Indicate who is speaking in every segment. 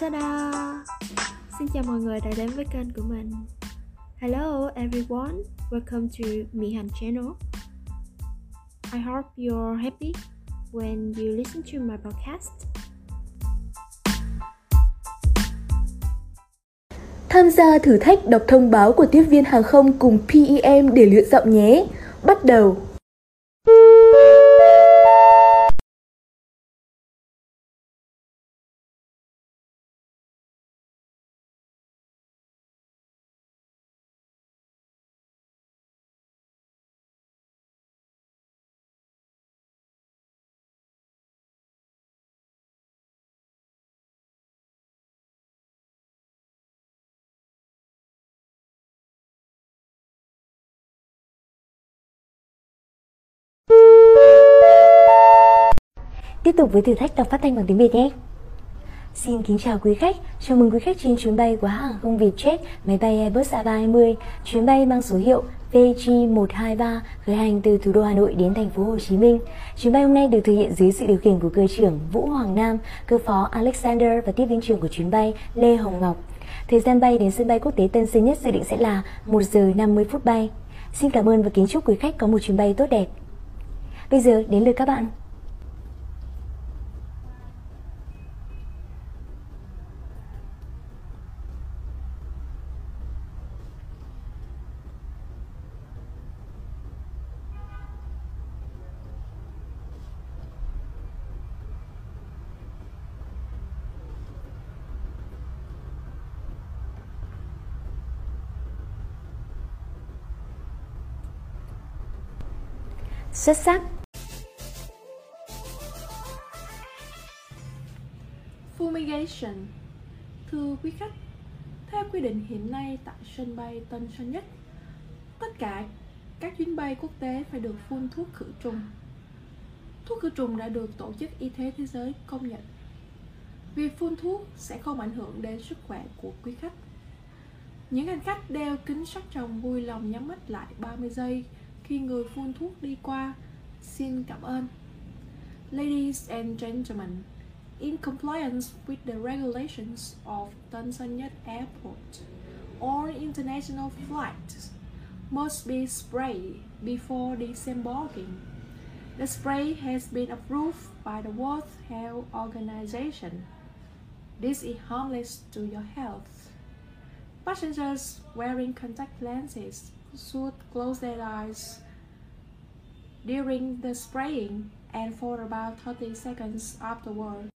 Speaker 1: Ta-da! Xin chào mọi người đã đến với kênh của mình Hello everyone, welcome to Mi Hành channel I hope you're happy when you listen to my podcast
Speaker 2: Tham gia thử thách đọc thông báo của tiếp viên hàng không cùng PEM để luyện giọng nhé. Bắt đầu! Tiếp tục với thử thách đọc phát thanh bằng tiếng Việt nhé. Xin kính chào quý khách, chào mừng quý khách trên chuyến bay của hãng hàng không Vietjet, máy bay Airbus A320, chuyến bay mang số hiệu VG123 khởi hành từ thủ đô Hà Nội đến thành phố Hồ Chí Minh. Chuyến bay hôm nay được thực hiện dưới sự điều khiển của cơ trưởng Vũ Hoàng Nam, cơ phó Alexander và tiếp viên trưởng của chuyến bay Lê Hồng Ngọc. Thời gian bay đến sân bay quốc tế Tân Sơn Nhất dự định sẽ là 1 giờ 50 phút bay. Xin cảm ơn và kính chúc quý khách có một chuyến bay tốt đẹp. Bây giờ đến lượt các bạn. Xuất sắc
Speaker 3: Fumigation Thưa quý khách, theo quy định hiện nay tại sân bay Tân Sơn Nhất, tất cả các chuyến bay quốc tế phải được phun thuốc khử trùng. Thuốc khử trùng đã được Tổ chức Y tế Thế giới công nhận. Việc phun thuốc sẽ không ảnh hưởng đến sức khỏe của quý khách. Những hành khách đeo kính sắt trồng vui lòng nhắm mắt lại 30 giây khi người phun thuốc đi qua. Xin cảm ơn. Ladies and gentlemen, in compliance with the regulations of Tan Son Nhut Airport, all international flights must be sprayed before disembarking. The spray has been approved by the World Health Organization. This is harmless to your health. Passengers wearing contact lenses should close their eyes during the spraying and for about 30 seconds afterward.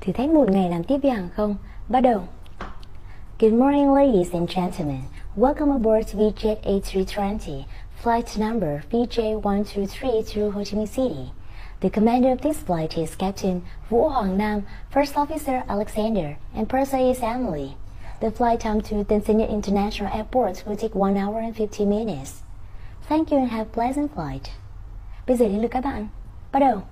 Speaker 2: Thử thách một ngày làm tiếp viên hàng không, bắt đầu. Good morning ladies and gentlemen. Welcome aboard VJet A320, flight number VJ123 to Ho Chi Minh City. The commander of this flight is Captain Vũ Hoàng Nam, First Officer Alexander, and Purser Emily. The flight time to Nhất International Airport will take 1 hour and 50 minutes. Thank you and have a pleasant flight. Bây giờ đến lượt các bạn. Bắt đầu.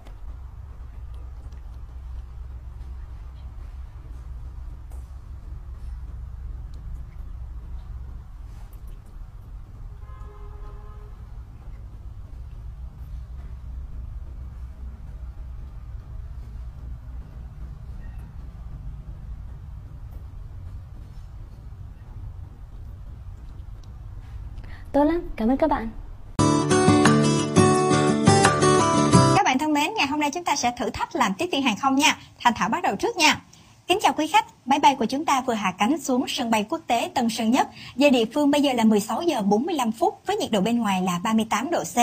Speaker 2: Tốt lắm, cảm ơn các bạn.
Speaker 4: Các bạn thân mến, ngày hôm nay chúng ta sẽ thử thách làm tiếp viên hàng không nha. Thành Thảo bắt đầu trước nha. Quý khách, máy bay của chúng ta vừa hạ cánh xuống sân bay quốc tế Tân Sơn Nhất. Giờ địa phương bây giờ là 16 giờ 45 phút với nhiệt độ bên ngoài là 38 độ C.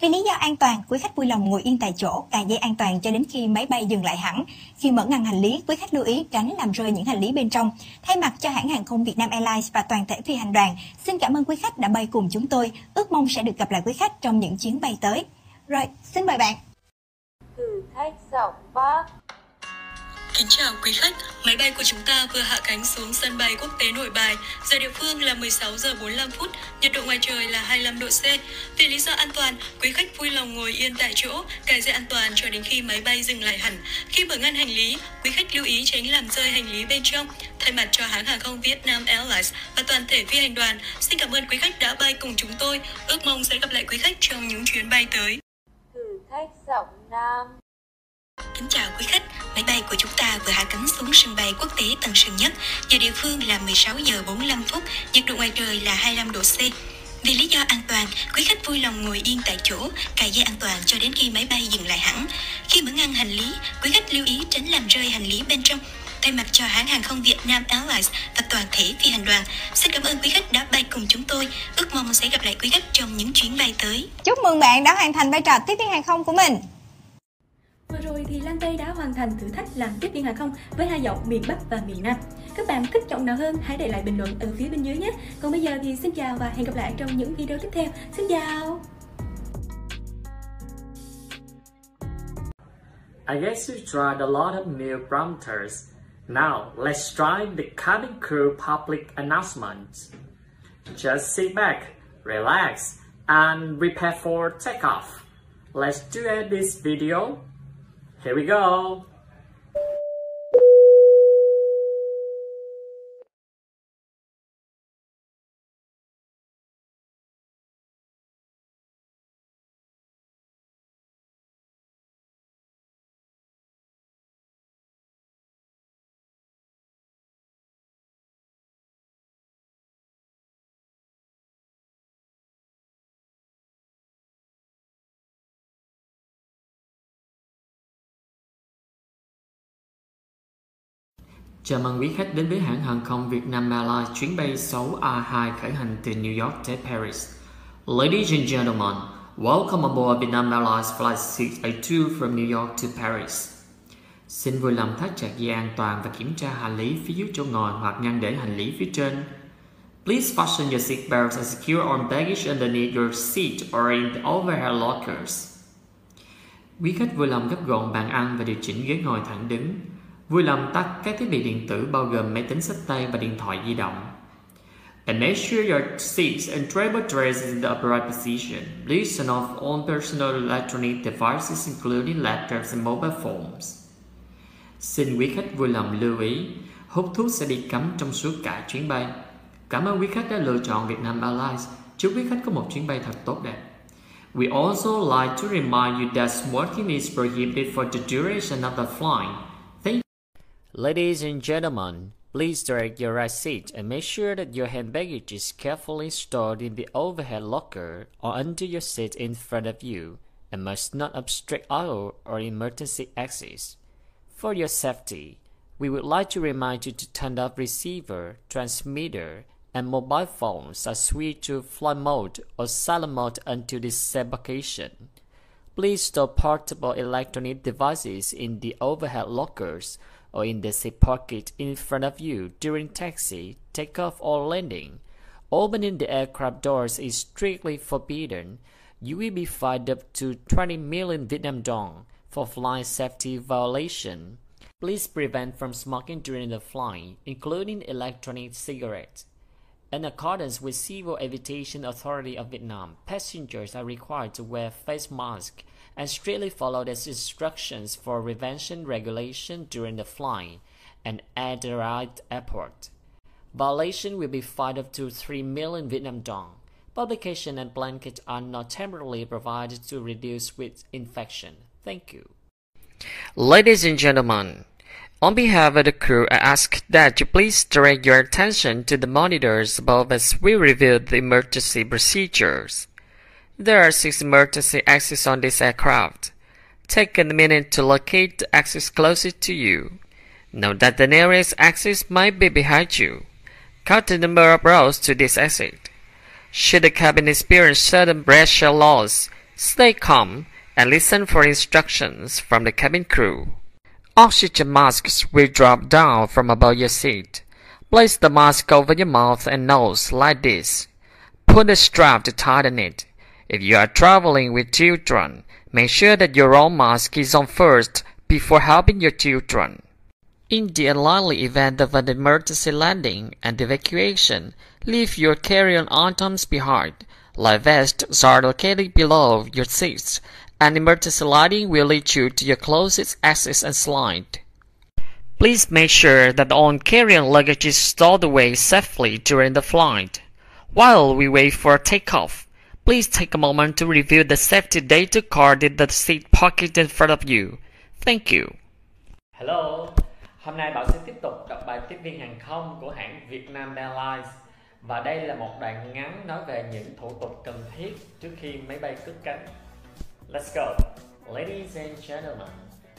Speaker 4: Vì lý do an toàn, quý khách vui lòng ngồi yên tại chỗ, cài dây an toàn cho đến khi máy bay dừng lại hẳn. Khi mở ngăn hành lý, quý khách lưu ý tránh làm rơi những hành lý bên trong. Thay mặt cho hãng hàng không Việt Nam Airlines và toàn thể phi hành đoàn, xin cảm ơn quý khách đã bay cùng chúng tôi. Ước mong sẽ được gặp lại quý khách trong những chuyến bay tới. Rồi, xin mời bạn.
Speaker 5: Thử thách giọng bác Kính chào quý khách, máy bay của chúng ta vừa hạ cánh xuống sân bay quốc tế Nội Bài. Giờ địa phương là 16 giờ 45 phút, nhiệt độ ngoài trời là 25 độ C. Vì lý do an toàn, quý khách vui lòng ngồi yên tại chỗ, cài dây an toàn cho đến khi máy bay dừng lại hẳn. Khi mở ngăn hành lý, quý khách lưu ý tránh làm rơi hành lý bên trong. Thay mặt cho hãng hàng không Vietnam Airlines và toàn thể phi hành đoàn, xin cảm ơn quý khách đã bay cùng chúng tôi. Ước mong sẽ gặp lại quý khách trong những chuyến bay tới.
Speaker 2: Thử thách giọng nam
Speaker 5: Kính chào quý khách, máy bay của chúng ta vừa hạ cánh xuống sân bay quốc tế Tân Sơn Nhất. Giờ địa phương là 16 giờ 45 phút, nhiệt độ ngoài trời là 25 độ C. Vì lý do an toàn, quý khách vui lòng ngồi yên tại chỗ, cài dây an toàn cho đến khi máy bay dừng lại hẳn. Khi mở ngăn hành lý, quý khách lưu ý tránh làm rơi hành lý bên trong. Thay mặt cho hãng hàng không Việt Nam Airlines và toàn thể phi hành đoàn, xin cảm ơn quý khách đã bay cùng chúng tôi. Ước mong sẽ gặp lại quý khách trong những chuyến bay tới.
Speaker 4: Chúc mừng bạn đã hoàn thành vai trò tiếp viên hàng không của mình.
Speaker 3: Vừa rồi thì Lan Tây đã hoàn thành thử thách làm tiếp viên hàng không với hai giọng miền Bắc và miền Nam. Các bạn thích giọng nào hơn hãy để lại bình luận ở phía bên dưới nhé. Còn bây giờ thì xin chào và hẹn gặp lại trong những video tiếp theo. Xin chào!
Speaker 6: I guess you tried a lot of new prompters. Now, let's try the cabin crew public announcement. Just sit back, relax, and prepare for takeoff. Let's do it this video. Here we go.
Speaker 7: Chào mừng quý khách đến với hãng hàng không Vietnam Airlines chuyến bay 6A2 khởi hành từ New York tới Paris. Ladies and gentlemen, welcome aboard Vietnam Airlines Flight 682 from New York to Paris. Xin vui lòng thắt chặt dây an toàn và kiểm tra hành lý phía dưới chỗ ngồi hoặc ngăn để hành lý phía trên. Please fasten your seat belts and secure all baggage underneath your seat or in the overhead lockers. Quý khách vui lòng gấp gọn bàn ăn và điều chỉnh ghế ngồi thẳng đứng. Vui lòng tắt các thiết bị điện tử bao gồm máy tính sách tay và điện thoại di động. And make sure your seats and travel trays is in the upright position. Please turn off all personal electronic devices including laptops and mobile phones. Xin quý khách vui lòng lưu ý, hút thuốc sẽ bị cấm trong suốt cả chuyến bay. Cảm ơn quý khách đã lựa chọn Vietnam Airlines. Chúc quý khách có một chuyến bay thật tốt đẹp. We also like to remind you that smoking is prohibited for the duration of the flight. Ladies and gentlemen, please direct your right seat and make sure that your hand baggage is carefully stored in the overhead locker or under your seat in front of you and must not obstruct aisle or emergency exits. For your safety, we would like to remind you to turn off receiver, transmitter, and mobile phones are switched to flight mode or silent mode until disembarkation. Please store portable electronic devices in the overhead lockers or in the seat pocket in front of you during taxi, takeoff, or landing. Opening the aircraft doors is strictly forbidden. You will be fined up to 20 million Vietnam dong for flight safety violation. Please prevent from smoking during the flight, including electronic cigarettes. In accordance with Civil Aviation Authority of Vietnam, passengers are required to wear face masks and strictly follow the instructions for prevention regulation during the flight and at the right airport. Violation will be fined up to 3 million Vietnam dong. Publication and blanket are not temporarily provided to reduce with infection. Thank you. Ladies and gentlemen, on behalf of the crew, I ask that you please direct your attention to the monitors above as we review the emergency procedures. There are six emergency exits on this aircraft. Take a minute to locate the exit closest to you. Note that the nearest exit might be behind you. Count the number of rows to this exit. Should the cabin experience sudden pressure loss, stay calm and listen for instructions from the cabin crew. Oxygen masks will drop down from above your seat. Place the mask over your mouth and nose like this. Put a strap to tighten it. If you are traveling with children, make sure that your own mask is on first before helping your children. In the unlikely event of an emergency landing and evacuation, leave your carry-on items behind. Life vests are located below your seats. An emergency lighting will lead you to your closest exit and slide. Please make sure that all carry-on luggage is stowed away safely during the flight. While we wait for takeoff, please take a moment to review the safety data card in the seat pocket in front of you. Thank you.
Speaker 6: Hello, hôm nay Bảo sẽ tiếp tục đọc bài tiếp viên hàng không của hãng Vietnam Airlines và đây là một đoạn ngắn nói về những thủ tục cần thiết trước khi máy bay cất cánh. Let's go. Ladies and gentlemen,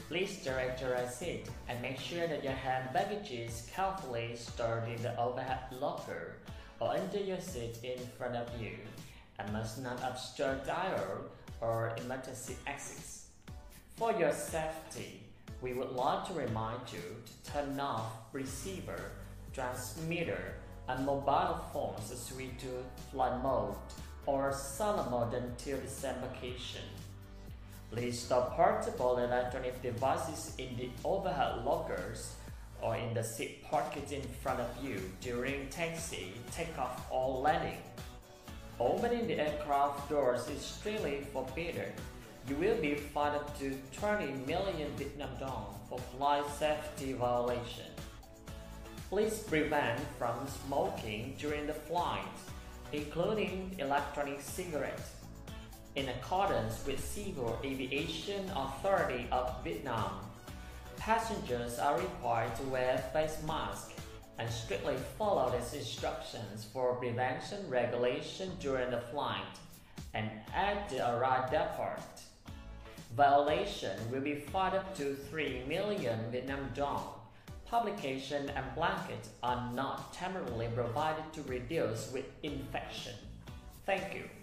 Speaker 6: please direct your seat and make sure that your hand baggage is carefully stored in the overhead locker or under your seat in front of you and must not obstruct aisle or emergency exits. For your safety, we would like to remind you to turn off receiver, transmitter, and mobile phones as we do flight mode or silent mode until disembarkation. Please stop portable electronic devices in the overhead lockers or in the seat pockets in front of you during taxi, takeoff, or landing. Opening the aircraft doors is strictly forbidden you will be fined up to 20 million Vietnam dong for flight safety violation. Please prevent from smoking during the flight, including electronic cigarettes. In accordance with Civil Aviation Authority of Vietnam, passengers are required to wear face masks and strictly follow these instructions for prevention regulation during the flight and at the arrival depot. Violation will be fined up to 3 million Vietnam dong. Publication and blanket are not temporarily provided to reduce with infection. Thank you.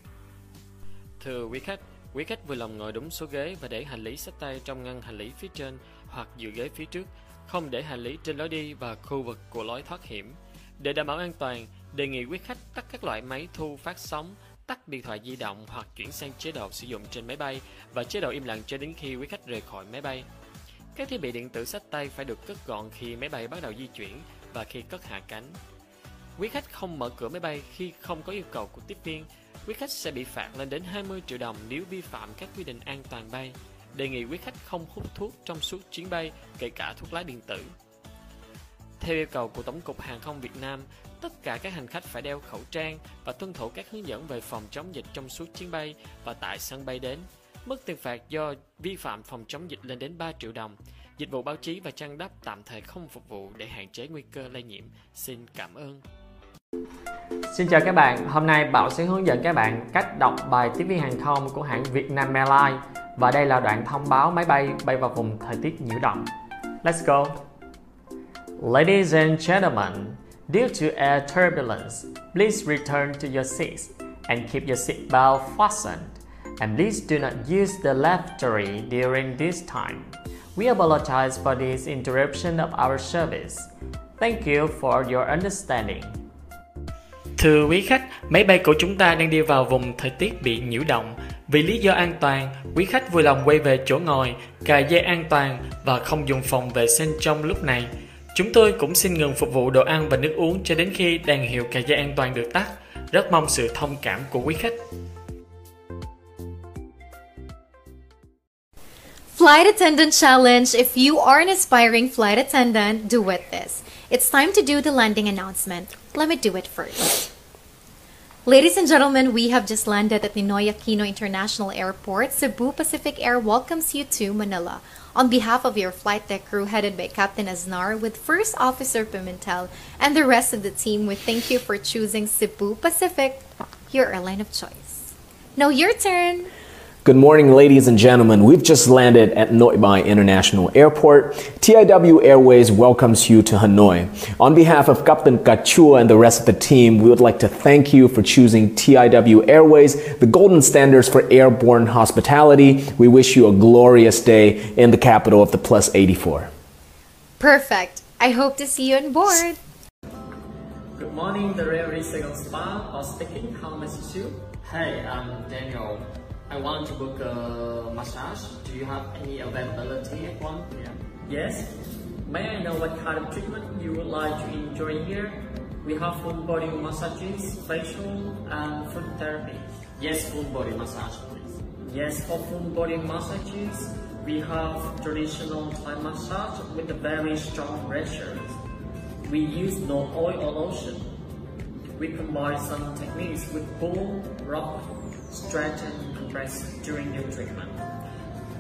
Speaker 7: Thưa quý khách, quý khách vui lòng ngồi đúng số ghế và để hành lý sách tay trong ngăn hành lý phía trên hoặc giữa ghế phía trước, không để hành lý trên lối đi và khu vực của lối thoát hiểm. Để đảm bảo an toàn, đề nghị quý khách tắt các loại máy thu phát sóng tắt điện thoại di động hoặc chuyển sang chế độ sử dụng trên máy bay và chế độ im lặng cho đến khi quý khách rời khỏi máy bay. Các thiết bị điện tử sách tay phải được cất gọn khi máy bay bắt đầu di chuyển và khi cất hạ cánh. Quý khách không mở cửa máy bay khi không có yêu cầu của tiếp viên. Quý khách sẽ bị phạt lên đến 20 triệu đồng nếu vi phạm các quy định an toàn bay. Đề nghị quý khách không hút thuốc trong suốt chuyến bay, kể cả thuốc lá điện tử. Theo yêu cầu của Tổng cục Hàng không Việt Nam, tất cả các hành khách phải đeo khẩu trang và tuân thủ các hướng dẫn về phòng chống dịch trong suốt chuyến bay và tại sân bay đến. Mức tiền phạt do vi phạm phòng chống dịch lên đến 3 triệu đồng. Dịch vụ báo chí và trang đáp tạm thời không phục vụ để hạn chế nguy cơ lây nhiễm. Xin cảm ơn.
Speaker 6: Xin chào các bạn, hôm nay Bảo sẽ hướng dẫn các bạn cách đọc bài tiếp viên hàng không của hãng Vietnam Airlines và đây là đoạn thông báo máy bay bay vào vùng thời tiết nhiễu động. Let's go! Ladies and gentlemen, Due to air turbulence, please return to your seats and keep your seatbelt fastened. And please do not use the lavatory during this time. We apologize for this interruption of our service. Thank you for your understanding.
Speaker 7: Thưa quý khách, máy bay của chúng ta đang đi vào vùng thời tiết bị nhiễu động. Vì lý do an toàn, quý khách vui lòng quay về chỗ ngồi, cài dây an toàn và không dùng phòng vệ sinh trong lúc này. Chúng tôi cũng xin ngừng phục vụ đồ ăn và nước uống cho đến khi đèn hiệu cài dây an toàn được tắt. Rất mong sự thông cảm của quý khách.
Speaker 8: Flight Attendant Challenge. If you are an aspiring flight attendant, do with this. It's time to do the landing announcement. Let me do it first. Ladies and gentlemen, we have just landed at Ninoy Aquino International Airport. Cebu Pacific Air welcomes you to Manila. On behalf of your flight deck crew headed by Captain Aznar with First Officer Pimentel and the rest of the team, we thank you for choosing Cebu Pacific, your airline of choice. Now your turn!
Speaker 9: Good morning, ladies and gentlemen. We've just landed at Nội Bài International Airport. TIW Airways welcomes you to Hanoi. On behalf of Captain Kachua and the rest of the team, we would like to thank you for choosing TIW Airways, the golden standards for airborne hospitality. We wish you a glorious day in the capital of the plus 84.
Speaker 8: Perfect. I hope to see you on board.
Speaker 6: Good morning, the Reverie Second Spa. Or speaking, how may I assist you?
Speaker 7: Hey, I'm Daniel. I want to book a massage. Do you have any availability at 1 p.m.?
Speaker 6: Yes, May I know what kind of treatment you would like to enjoy here? We have full body massages, facial, and foot therapy.
Speaker 7: Yes, full body massage, please.
Speaker 6: Yes, for full body massages, we have traditional Thai massage with a very strong pressure. We use no oil or lotion. We combine some techniques with pull, rock, stretch, and compress during your treatment.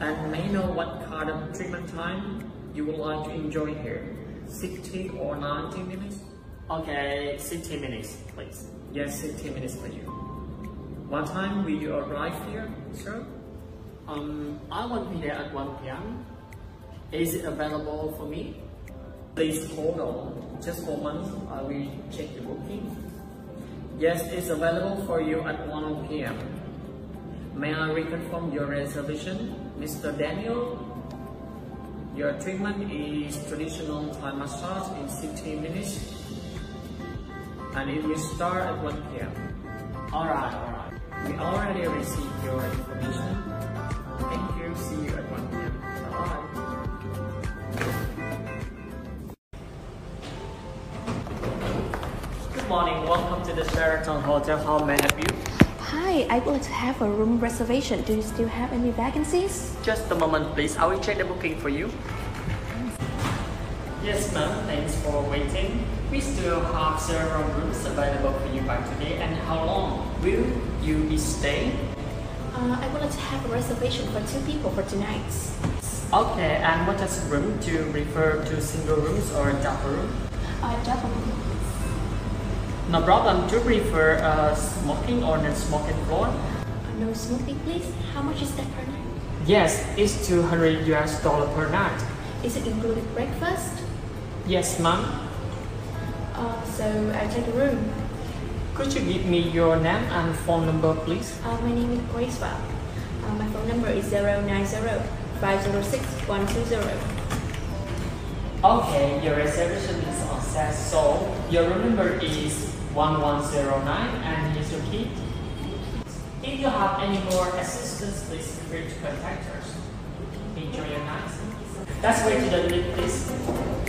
Speaker 6: And may know what kind of treatment time you would like to enjoy here? 60 or 90 minutes?
Speaker 7: Okay, 60 minutes, please.
Speaker 6: Yes, 60 minutes for you. What time will you arrive here, sir?
Speaker 7: Um, I will be there at 1 p.m. Is it available for me?
Speaker 6: Please hold on. Just for a moment, I will check the booking. Yes, it's available for you at 1 p.m. May I reconfirm your reservation, Mr. Daniel? Your treatment is traditional Thai massage in 60 minutes and it will start at 1 p.m.
Speaker 7: Alright, alright.
Speaker 6: We already received your information. Thank you. See you at 1 p.m. Bye.
Speaker 7: Good morning, welcome to the Sheraton Hotel. How may I help you?
Speaker 10: Hi, I would like to have a room reservation. Do you still have any vacancies?
Speaker 7: Just a moment, please. I will check the booking for you. Yes, ma'am. Thanks for waiting. We still have several rooms available for you by today. And how long will you be staying?
Speaker 10: Uh, I would like to have a reservation for two people for tonight.
Speaker 7: Okay, and what is room? Do you refer to single rooms or double room?
Speaker 10: Uh, double room.
Speaker 7: No problem. Do you prefer uh, smoking or non-smoking floor?
Speaker 10: No smoking, please. How much is that per night?
Speaker 7: Yes, it's 200 US dollar per night.
Speaker 10: Is it included breakfast?
Speaker 7: Yes, ma'am.
Speaker 10: Uh, so I'll take the room.
Speaker 7: Could you give me your name and phone number, please?
Speaker 10: Uh, my name is Grace Wow. Uh, my phone number is 090 506 120.
Speaker 7: Okay, your reservation set, so your room number is 1109 and here's your key. If you have any more assistance, please feel free to contact us. Enjoy your night. Let's wait to the lift, please.